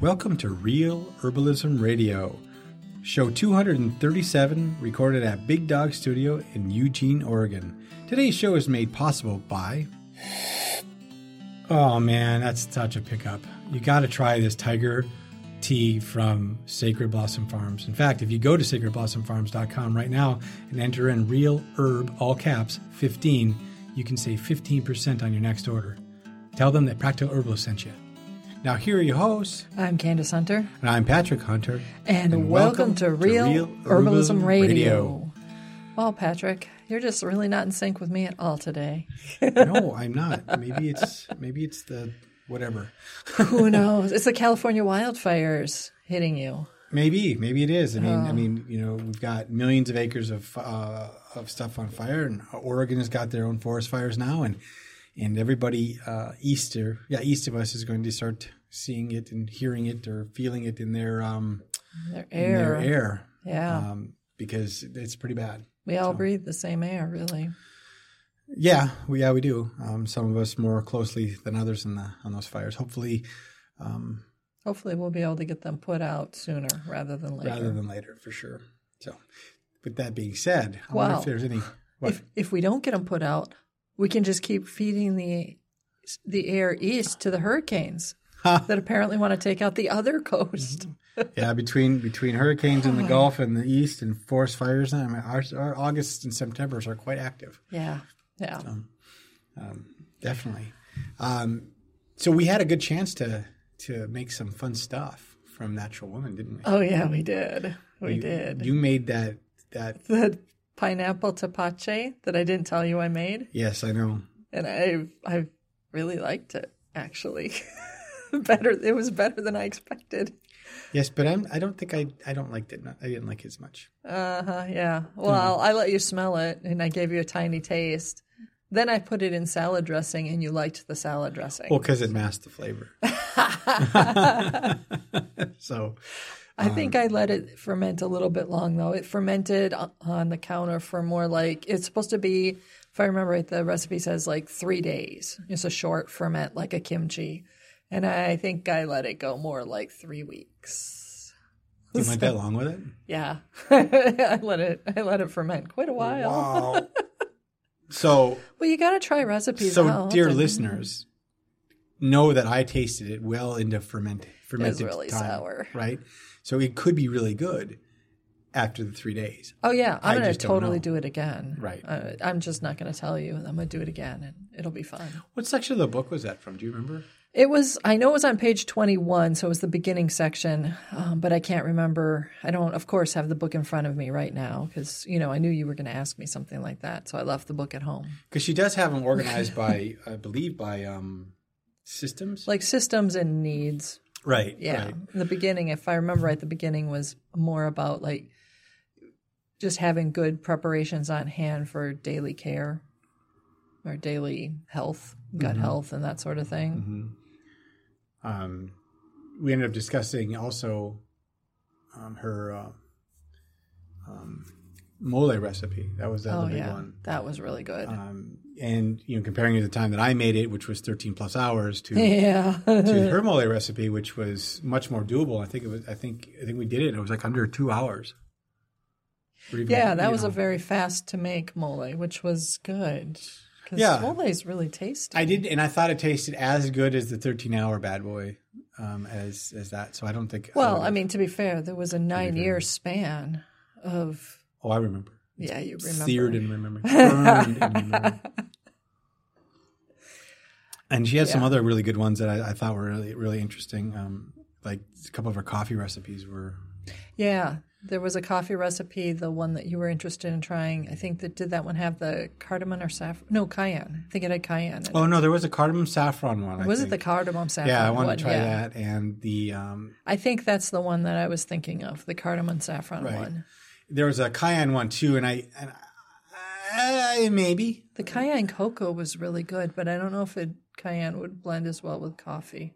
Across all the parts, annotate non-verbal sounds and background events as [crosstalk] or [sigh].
Welcome to Real Herbalism Radio, show 237, recorded at Big Dog Studio in Eugene, Oregon. Today's show is made possible by. Oh man, that's such a pickup. You got to try this tiger tea from Sacred Blossom Farms. In fact, if you go to sacredblossomfarms.com right now and enter in real herb, all caps, 15, you can save 15% on your next order. Tell them that Practical Herbalist sent you. Now, here are your hosts. I'm Candace Hunter. And I'm Patrick Hunter. And, and welcome, welcome, to, Real, Real Herbalism, Herbalism Radio. Radio. Well, Patrick, you're just really not in sync with me at all today. no, [laughs] I'm not. Maybe it's maybe it's the whatever. Who [laughs] knows? It's the California wildfires hitting you. Maybe, maybe it is. I mean, oh. I mean, you know, we've got millions of acres of uh, of stuff on fire, and Oregon has got their own forest fires now, and and everybody uh, east or yeah east of us is going to start seeing it and hearing it or feeling it in their um their air their air. yeah. Um, because it's pretty bad. We all so, breathe the same air really. Yeah we yeah we do. Um, some of us more closely than others in the on those fires. Hopefully um, hopefully we'll be able to get them put out sooner rather than later. rather than later for sure. So with that being said I well, if there's any [sighs] what? if if we don't get them put out we can just keep feeding the the air east to the hurricanes that apparently want to take out the other coast. yeah, between between hurricanes in the Gulf and the east and forest fires, I mean, our, our August and September's are quite active. Yeah, yeah, so, um, definitely. Um, so we had a good chance to to make some fun stuff from Natural Woman, didn't we? Oh yeah, we did. We you, did. You made that that [laughs] the pineapple tepache that I didn't tell you I made. Yes, I know. And I I really liked it actually. [laughs] better it was better than I expected. Yes, but I'm I don't think I I don't like it. I didn't like it as much. Uh-huh, yeah. Well, mm. I let you smell it and I gave you a tiny taste. Then I put it in salad dressing and you liked the salad dressing. Well, cuz it masked the flavor. [laughs] [laughs] so I think um, I let it ferment a little bit long though. It fermented on the counter for more like it's supposed to be. If I remember right, the recipe says like three days. It's a short ferment like a kimchi, and I think I let it go more like three weeks. You went that long with it? [laughs] Yeah, [laughs] I let it. I let it ferment quite a while. Wow. [laughs] so well, you got to try recipes. So, out, dear listeners, know that I tasted it well into fermented fermented really time, sour, right? So it could be really good after the three days. Oh yeah, I'm going to totally do it again. Right. Uh, I'm just not going to tell you. I'm going to do it again, and it'll be fun. What section of the book was that from? Do you remember? It was. I know it was on page 21, so it was the beginning section, um, but I can't remember. I don't, of course, have the book in front of me right now because you know I knew you were going to ask me something like that, so I left the book at home. Because she does have them organized [laughs] by, I believe, by um, systems, like systems and needs. Right. Yeah. Right. The beginning, if I remember right, the beginning was more about like just having good preparations on hand for daily care or daily health, gut mm-hmm. health, and that sort of thing. Mm-hmm. Um, we ended up discussing also um, her uh, um, mole recipe. That was the oh, big yeah. one. That was really good. Um, and you know, comparing it to the time that I made it, which was 13 plus hours, to [laughs] yeah. to [laughs] her mole recipe, which was much more doable. I think it was. I think I think we did it. It was like under two hours. Even, yeah, that was know. a very fast to make mole, which was good. Yeah, mole is really tasty. I did, and I thought it tasted as good as the 13 hour bad boy. Um, as as that, so I don't think. Well, I, I mean, to be fair, there was a nine year span of Oh, I remember. Yeah, you remember. Seared in my memory. [laughs] Burned in my memory. [laughs] And she had yeah. some other really good ones that I, I thought were really, really interesting. Um, like a couple of her coffee recipes were. Yeah, there was a coffee recipe, the one that you were interested in trying. I think that did that one have the cardamom or saffron? No, cayenne. I think it had cayenne. oh no, there was a cardamom saffron one. Was it the cardamom saffron? Yeah, I wanted one? to try yeah. that, and the. Um, I think that's the one that I was thinking of, the cardamom saffron right. one there was a cayenne one too, and I, and I, uh, maybe the cayenne cocoa was really good, but I don't know if it cayenne would blend as well with coffee.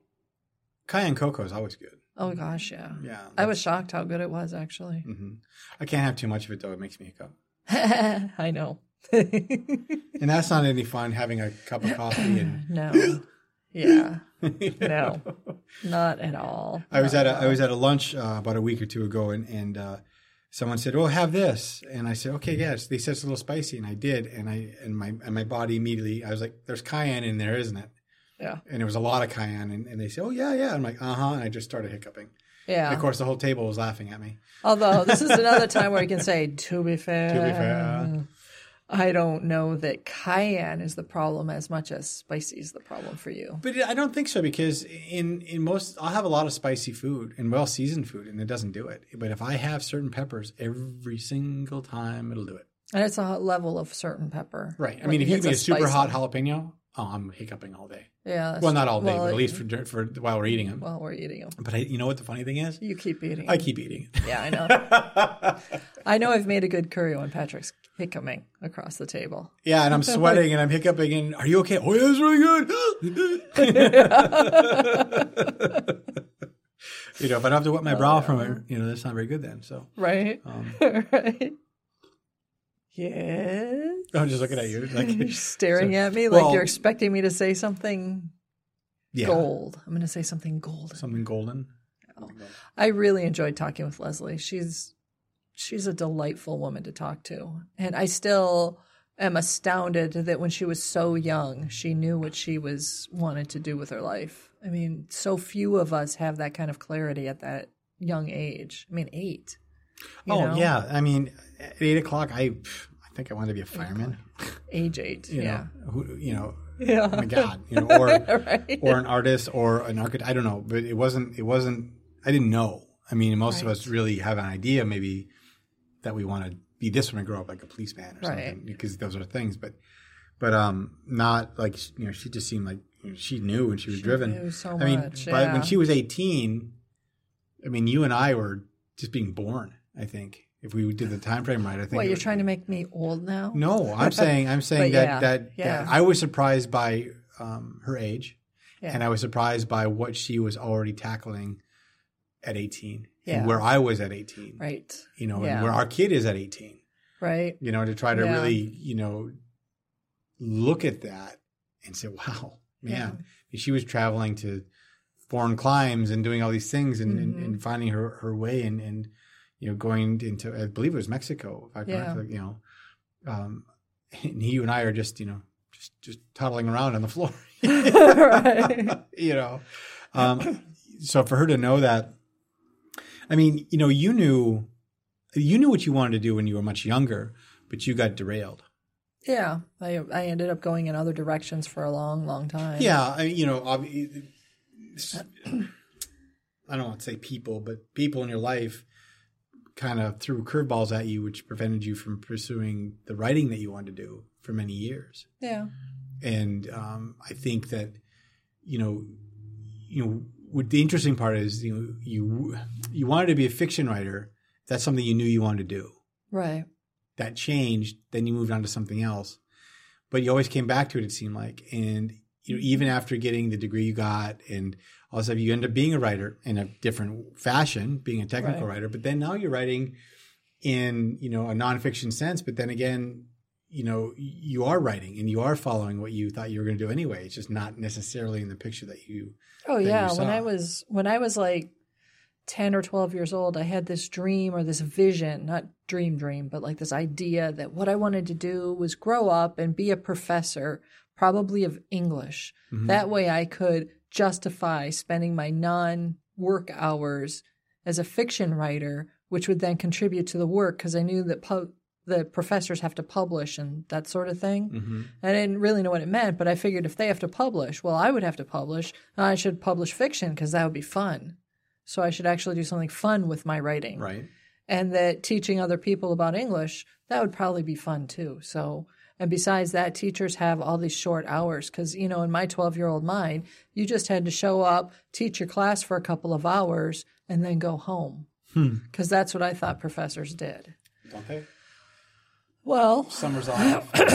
Cayenne cocoa is always good. Oh gosh, yeah. Yeah. I was shocked how good it was actually. Mm-hmm. I can't have too much of it though; it makes me hiccup. [laughs] I know. [laughs] and that's not any fun having a cup of [laughs] coffee and no. Yeah. No, not at all. I was at a I was at a lunch uh, about a week or two ago, and and uh, someone said, "Oh, have this," and I said, "Okay, yes." They said it's a little spicy, and I did, and I and my and my body immediately, I was like, "There's cayenne in there, isn't it?" Yeah. And there was a lot of cayenne, and, and they said, "Oh yeah, yeah." I'm like, "Uh huh," and I just started hiccuping. Yeah. And of course, the whole table was laughing at me. Although this is another time where you can say, to be fair, To be fair. I don't know that cayenne is the problem as much as spicy is the problem for you. But I don't think so because in in most I'll have a lot of spicy food and well seasoned food, and it doesn't do it. But if I have certain peppers, every single time it'll do it. And it's a level of certain pepper. Right. I Like, mean, if you give me a super hot jalapeno, oh, I'm hiccuping all day. Yeah. Well, not all day, well, but at least for for while we're eating them. while we're eating them. But I, you know what the funny thing is? You keep eating. I keep eating. Yeah, I know. [laughs] I know I've made a good curry when Patrick's hiccuping across the table. Yeah, and I'm sweating and I'm hiccuping. And are you okay? Oh, yeah, it's really good. [laughs] you know, if I don't have to wet my brow from it, you know, that's not very good then. So Right? um, [laughs] right. Yes. I'm just looking at you. Like, [laughs] You're [laughs] staring at me like well- you're expecting me to say something yeah, gold. I'm going to say something golden. something golden. Oh, I really enjoyed talking with Leslie. She's she's a delightful woman to talk to. And I still am astounded that when she was so young, she knew what she was wanted to do with her life. I mean, so few of us have that kind of clarity at that young age. I mean, 8. Oh know? yeah, I mean, at eight o'clock, I I think I wanted to be a fireman. Age 8. You yeah. know, who, you know, Yeah. oh my god, you know, or [laughs] right. or an artist or an architect. I don't know, but it wasn't. It wasn't. I didn't know. I mean, most of us really have an idea, maybe that we want to be this when we grow up, like a policeman or Right. something, because those are things. But but um, not like you know, she just seemed like she knew and she was driven. knew so I mean, much, but when she was eighteen, I mean, you and I were just being born. I think if we did the time frame right, I think. It you're would- trying to make me old now? no, I'm saying I'm saying that, yeah, that yeah. that I was surprised by um, her age, Yeah. and I was surprised by what she was already tackling at 18, Yeah. and where I was at 18, Right. you know, and where our kid is at 18, Right. you know, to try to really, you know, look at that and say, wow, man, she was traveling to foreign climes and doing all these things and, and, Mm-hmm. and finding her, her way and, and, you know, going into, I believe it was Mexico, if I Yeah. you know, um, and you and I are just, you know, just, just toddling around on the floor, [laughs] [laughs] right. you know. Um, so for her to know that, I mean, you know, you knew, you knew what you wanted to do when you were much younger, but you got derailed. Yeah. I I ended up going in other directions for a long, long time. Yeah, I, you know, I don't want to say people, but people in your life kind of threw curveballs at you, which prevented you from pursuing the writing that you wanted to do for many years. Yeah. And um, I think that, you know, you know, what the interesting part is, you know, you you wanted to be a fiction writer. That's something you knew you wanted to do. Right. That changed. Then you moved on to something else, but you always came back to it. It seemed like, and you know, even after getting the degree you got, and all of a sudden you end up being a writer in a different fashion, being a technical Right. writer. But then now you're writing in you know a nonfiction sense. But then again, you know, you are writing and you are following what you thought you were going to do anyway. It's just not necessarily in the picture that you. Oh that you yeah, when. I was when I was like 10 or 12 years old, I had this dream or this vision, not dream dream, but like this idea that what I wanted to do was grow up and be a professor, probably of English. Mm-hmm. That way I could justify spending my non-work hours as a fiction writer, which would then contribute to the work because I knew that pu- the professors have to publish and that sort of thing. Mm-hmm. I didn't really know what it meant, but I figured if they have to publish, well, I would have to publish. I should publish fiction because that would be fun. So I should actually do something fun with my writing. Right. And that teaching other people about English, that would probably be fun too. So, and besides that, teachers have all these short hours because, you know, in my 12 year old mind, you just had to show up, teach your class for a couple of hours, and then go home. Hmm. Because that's what I thought professors did. Don't they? Well, Summer's [coughs] off. You're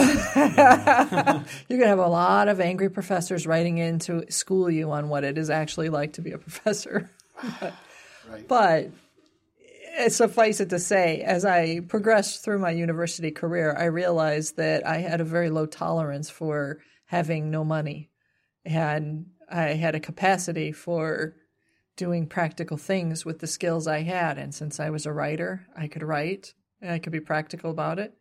going to have a lot of angry professors writing in to school you on what it is actually like to be a professor. [laughs] right. But Uh, suffice it to say, as I progressed through my university career, I realized that I had a very low tolerance for having no money. And I had a capacity for doing practical things with the skills I had. And since I was a writer, I could write and I could be practical about it.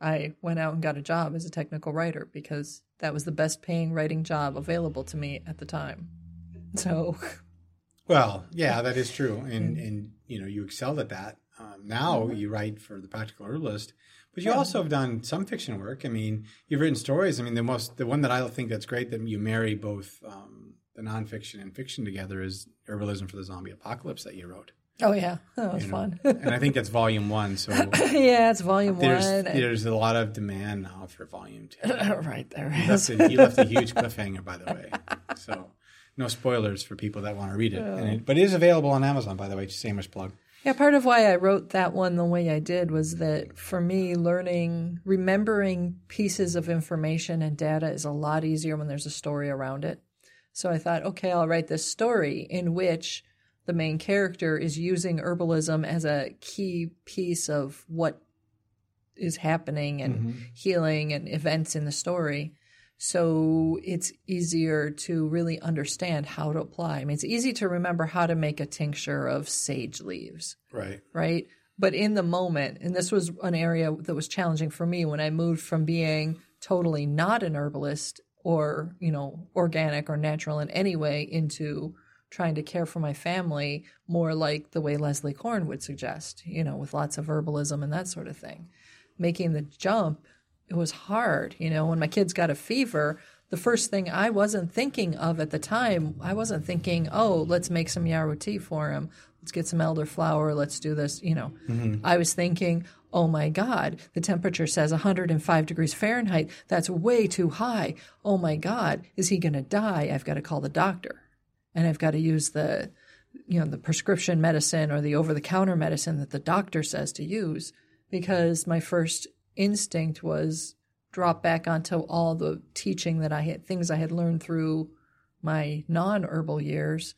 I went out and got a job as a technical writer because that was the best paying writing job available to me at the time. So, [laughs] well, yeah, that is true, and and you know you excelled at that. Um, now mm-hmm. you write for the Practical Herbalist, but you yeah. also have done some fiction work. I mean, you've written stories. I mean, the most the one that I think that's great that you marry both um, the nonfiction and fiction together is Herbalism for the Zombie Apocalypse that you wrote. Oh yeah, [laughs] that was you know? fun. and I think that's volume one. So [laughs] yeah, it's volume there's, one. There's a lot of demand now for volume two. [laughs] right there he left, a, he left, a, huge cliffhanger, by the way. So no spoilers for people that want to read it. Oh. it. But it is available on Amazon, by the way. Shameless plug. Yeah, part of why I wrote that one the way I did was that for me, learning, remembering pieces of information and data is a lot easier when there's a story around it. So I thought, okay, I'll write this story in which the main character is using herbalism as a key piece of what is happening and mm-hmm. healing and events in the story. So it's easier to really understand how to apply. I mean, it's easy to remember how to make a tincture of sage leaves. Right. Right. But in the moment, and this was an area that was challenging for me when I moved from being totally not an herbalist or, you know, organic or natural in any way into trying to care for my family more like the way Leslie Korn would suggest, you know, with lots of herbalism and that sort of thing. Making the jump, it was hard. You know, when my kids got a fever, the first thing I wasn't thinking of at the time, I wasn't thinking, oh, let's make some yarrow tea for him. Let's get some elderflower. Let's do this. You know, mm-hmm. I was thinking, oh my God, the temperature says 105 degrees Fahrenheit. That's way too high. Oh my God, is he going to die? I've got to call the doctor and I've got to use the you know the prescription medicine or the over the counter medicine that the doctor says to use because my first instinct was drop back onto all the teaching that I had things I had learned through my non-herbal years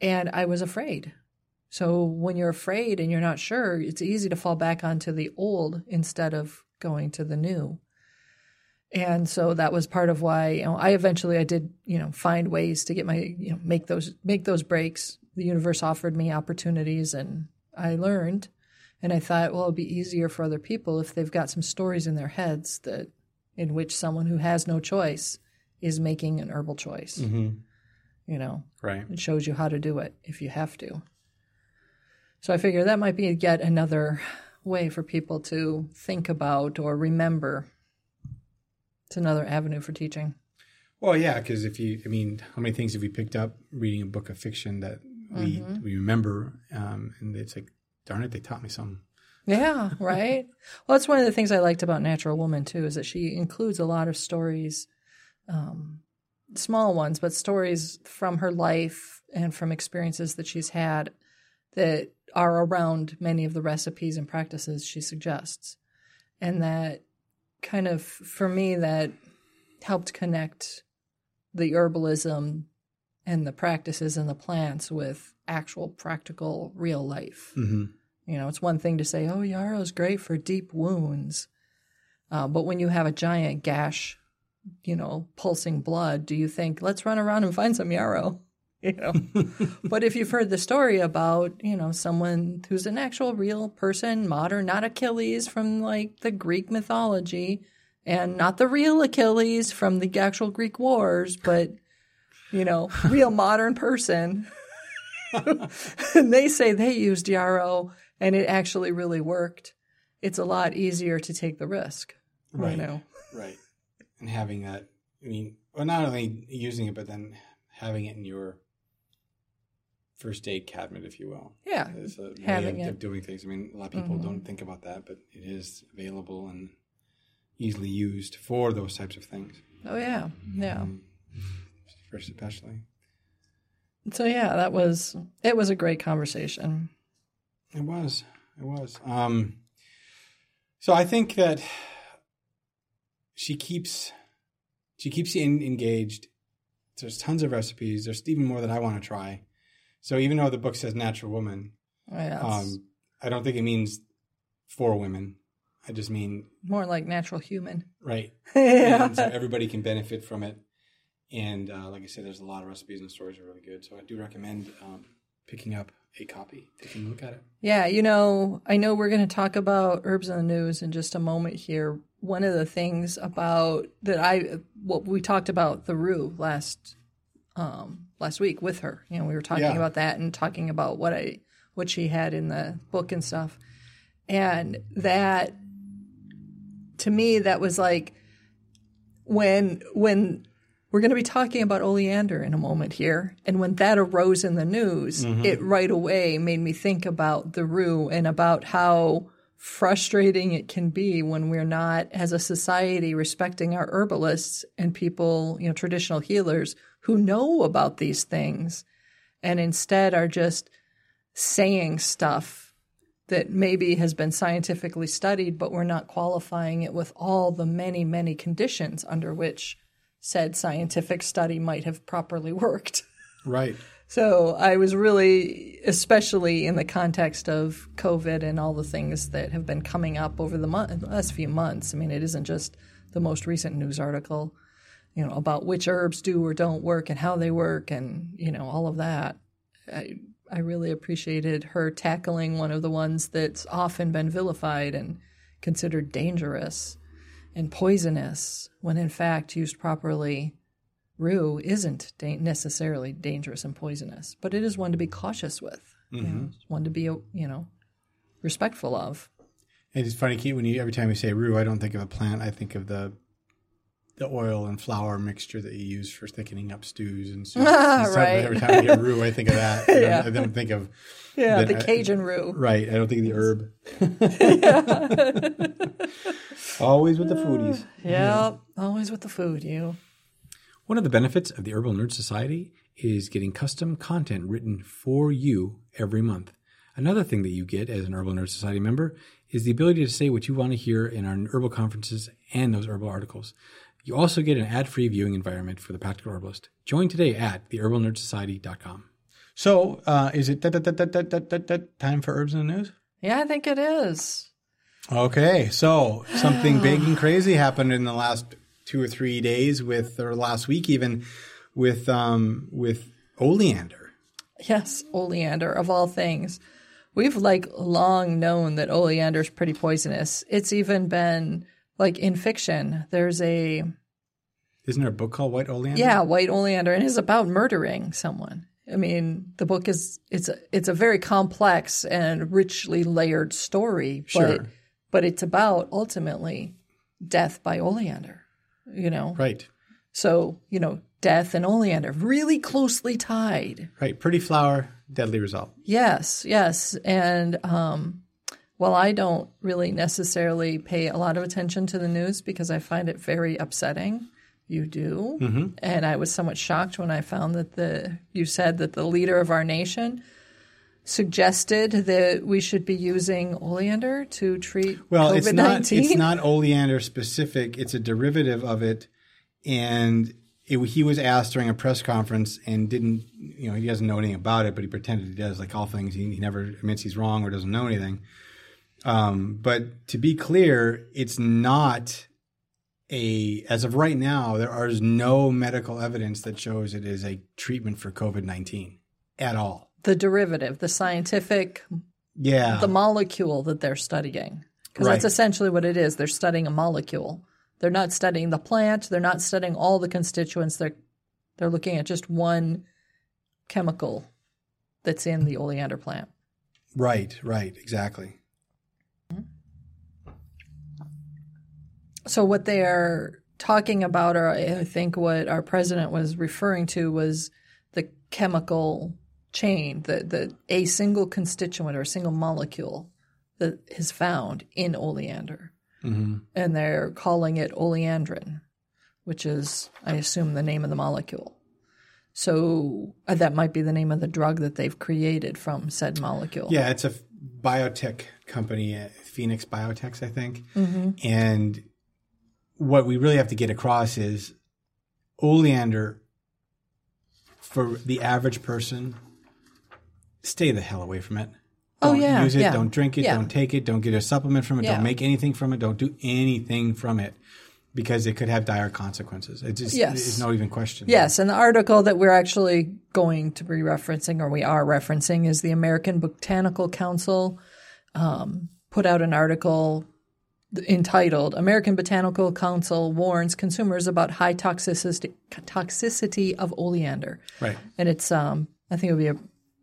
and I was afraid. So when you're afraid and you're not sure, it's easy to fall back onto the old instead of going to the new and so that was part of why you know, I eventually I did you know find ways to get my you know make those make those breaks. The universe offered me opportunities, and I learned. And I thought, well, it'll be easier for other people if they've got some stories in their heads that in which someone who has no choice is making an herbal choice. Mm-hmm. You know, right? It shows you how to do it if you have to. So I figure that might be yet another way for people to think about or remember it's another avenue for teaching. Well, yeah, because if you, I mean, how many things have we picked up reading a book of fiction that we mm-hmm. we remember, um, and it's like, darn it, they taught me something. Yeah, right. [laughs] well, that's one of the things I liked about Natural Woman too, is that she includes a lot of stories, um, small ones, but stories from her life and from experiences that she's had that are around many of the recipes and practices she suggests, and that kind of for me that helped connect the herbalism and the practices and the plants with actual practical real life. Mm-hmm. You know, it's one thing to say, "Oh, yarrow is great for deep wounds," uh, but when you have a giant gash, you know, pulsing blood, do you think, "Let's run around and find some yarrow"? [laughs] you know. [laughs] but if you've heard the story about, you know, someone who's an actual real person, modern, not Achilles from like the Greek mythology, and not the real Achilles from the actual Greek wars, but you know, real modern person. [laughs] and they say they used yarrow and it actually really worked. It's a lot easier to take the risk. Right. You know? Right. And having that, I mean, well, not only using it, but then having it in your first aid cabinet, if you will. Yeah, it's a having way of, of, doing things. I mean, a lot of people mm-hmm. don't think about that, but it is available and easily used for those types of things. Oh yeah, yeah. Um, especially. So yeah, that was it. Was a great conversation. It was. It was. Um, so I think that she keeps she keeps you in, engaged. There's tons of recipes. There's even more that I want to try. So even though the book says natural woman, oh, yeah, um, I don't think it means for women. I just mean more like natural human. Right. [laughs] yeah. so [laughs] everybody can benefit from it. And uh, like I said, there's a lot of recipes and the stories are really good. So I do recommend um, picking up a copy, taking a look at it. Yeah, you know, I know we're going to talk about herbs in the news in just a moment here. One of the things about that I what we talked about the rue last um last week with her. You know, we were talking Yeah. about that and talking about what I what she had in the book and stuff. And that to me that was like when when we're going to be talking about oleander in a moment here and when that arose in the news mm-hmm. it right away made me think about the rue and about how frustrating it can be when we're not as a society respecting our herbalists and people you know traditional healers who know about these things and instead are just saying stuff that maybe has been scientifically studied, but we're not qualifying it with all the many, many conditions under which said scientific study might have properly [laughs] worked. Right. So I was really, especially in the context of COVID and all the things that have been coming up over the month, last few months. I mean, it isn't just the most recent news article, you know, about which herbs do or don't work and how they work and, you know, all of that. I, I really appreciated her tackling one of the ones that's often been vilified and considered dangerous and poisonous when in fact used properly rue isn't da- necessarily dangerous and poisonous, but it is one to be cautious with. Mm-hmm. You know, one to be, you know, respectful of. And it's funny, Keith, when you every time you say rue, I don't think of a plant. I think of the the oil and flour mixture that you use for thickening up stews and [laughs] soups. and. Right. Every time I hear roux, I think of that. [laughs] I, don't, Yeah. I don't think of Yeah, The- the Cajun rue. right. I don't think of the herb. [laughs] Always with the foodies. [sighs] Yeah, always with the food, you. One of the benefits of the Herbal Nerd Society is getting custom content written for you every month. Another thing that you get as an Herbal Nerd Society member is the ability to say what you want to hear in our herbal conferences and those herbal articles. You also get an ad-free viewing environment for the Practical Herbalist. Join today at theherbalnerdsociety.com. So, uh, is it time for herbs in the news? Yeah, I think it is. Okay, so something big and crazy happened in the last two or three days with, or last week even, with um with oleander. Yes, oleander of all things. We've like long known that oleander is pretty poisonous. It's even been like in fiction. There's a Isn't there a book called White Oleander? yeah, white oleander and it's about murdering someone. I mean, the book is it's a, it's a very complex and richly layered story, Sure. but it's about ultimately death by oleander, you know. Right, So, you know, death and oleander really closely tied. right. Pretty flower, deadly result. Yes, yes. And um, while I don't really necessarily pay a lot of attention to the news because I find it very upsetting, you do. Mm-hmm. And I was somewhat shocked when I found that the you said that the leader of our nation suggested that we should be using oleander to treat Well, COVID it's not. It's not oleander specific. It's a derivative of it, and it, he was asked during a press conference and didn't. You know, he doesn't know anything about it, but he pretended he does. Like all things, he, he never admits he's wrong or doesn't know anything. Um, but to be clear, it's not a. As of right now, there is no medical evidence that shows it is a treatment for COVID nineteen at all. The derivative, the scientific Yeah, the molecule that they're studying. Because Right. that's essentially what it is. They're studying a molecule. They're not studying the plant. They're not studying all the constituents. They're they're looking at just one chemical that's in the oleander plant. right, right, exactly. So what they are talking about, or I think what our president was referring to, was the chemical chain, that, the a single constituent or a single molecule that is found in oleander, hmm and they're calling it oleandrin, which is, I assume, the name of the molecule. So uh, that might be the name of the drug that they've created from said molecule. Yeah, it's a f- biotech company, uh, Phoenix Biotechs, I think. And what we really have to get across is oleander for the average person. Stay the hell away from it. Oh, Don't yeah, use it. yeah, Don't drink it. yeah. Don't take it. Don't get a supplement from it. Yeah. Don't make anything from it. Don't do anything from it. because it could have dire consequences. It just Yes. there's no even question. Yes, and the article that we're actually going to be referencing, or we are referencing, is the American Botanical Council um, put out an article entitled "American Botanical Council warns consumers about high toxicity toxicity of oleander," Right. and it's um, I think it would be a,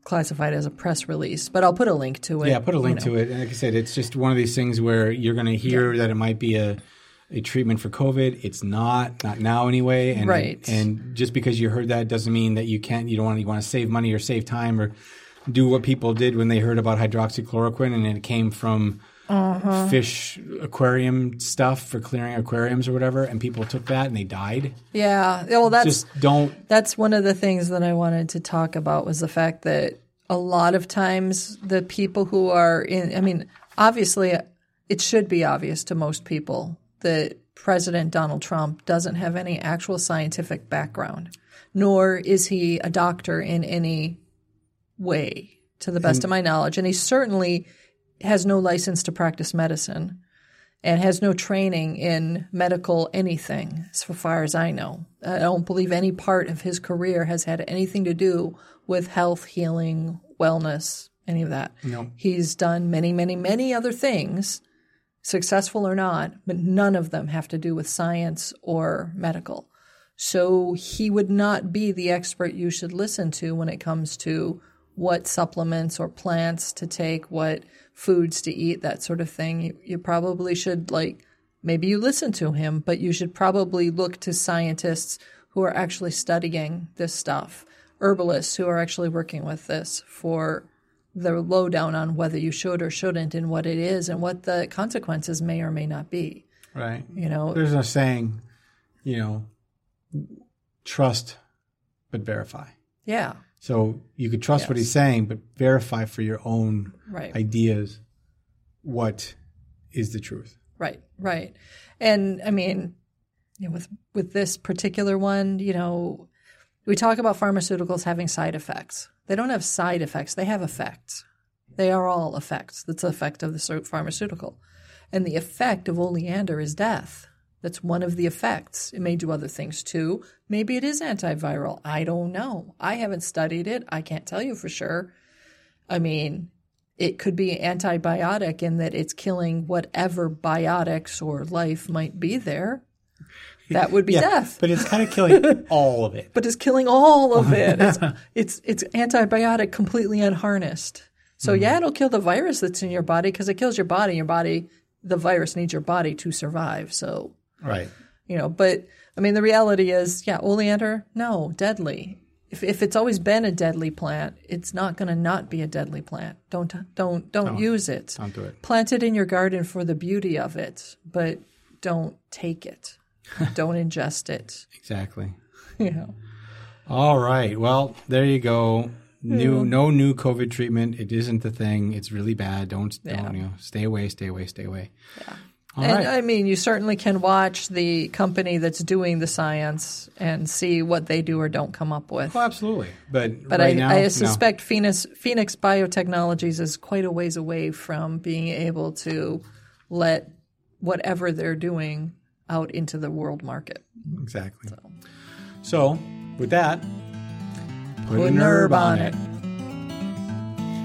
classified as a press release, but I'll put a link to it. Yeah, put a link to it. And like I said, it's just one of these things where you're going to hear that it might be a a treatment for COVID. It's not, not now anyway. And, Right. And just because you heard that doesn't mean that you can't. You don't want you want to save money or save time or do what people did when they heard about hydroxychloroquine and it came from Uh-huh. fish aquarium stuff for clearing aquariums or whatever, and people took that and they died. Yeah, well, that's Just don't. that's one of the things that I wanted to talk about was the fact that a lot of times the people who are in, I mean, obviously it should be obvious to most people that President Donald Trump doesn't have any actual scientific background, nor is he a doctor in any way, to the best of my knowledge. And he certainly has no license to practice medicine and has no training in medical anything, as far as I know. I don't believe any part of his career has had anything to do with health, healing, wellness, any of that. No. He's done many, many, many other things, successful or not, but none of them have to do with science or medical. So he would not be the expert you should listen to when it comes to what supplements or plants to take, what foods to eat, that sort of thing. You, you probably should, like, maybe you listen to him, but you should probably look to scientists who are actually studying this stuff, herbalists who are actually working with this for the lowdown on whether you should or shouldn't and what it is and what the consequences may or may not be. Right. You know, There's no saying, you know, trust but verify. yeah, So you could trust what he's saying, but verify for your own right. ideas what is the truth. Right, right. And I mean, you know, with with this particular one, you know, we talk about pharmaceuticals having side effects. They don't have side effects, they have effects. They are all effects. That's the effect of the pharmaceutical. And the effect of oleander is death. That's one of the effects. It may do other things too. Maybe it is antiviral. I don't know. I haven't studied it. I can't tell you for sure. I mean, it could be antibiotic in that it's killing whatever biotics or life might be there. That would be death. But it's kind of killing [laughs] all of it. But it's killing all of [laughs] it. It's it's, it's antibiotic completely unharnessed. So Mm-hmm. yeah, it'll kill the virus that's in your body because it kills your body. Your body, the virus needs your body to survive. So Right. you know, but I mean, the reality is, yeah, oleander, no, deadly. If, if it's always been a deadly plant, it's not going to not be a deadly plant. Don't don't don't use it. Don't do it. Plant it in your garden for the beauty of it, but don't take it. [laughs] don't ingest it. Exactly. [laughs] You know. All right. Well, there you go. New, no new COVID treatment. It isn't the thing. It's really bad. Don't, don't, you know, stay away, stay away, stay away. Yeah. All and right. I mean, you certainly can watch the company that's doing the science and see what they do or don't come up with. oh, absolutely. But, But right I, now, I no. suspect Phoenix, Phoenix Biotechnologies is quite a ways away from being able to let whatever they're doing out into the world market. Exactly. So, with that, put, Put an herb on it.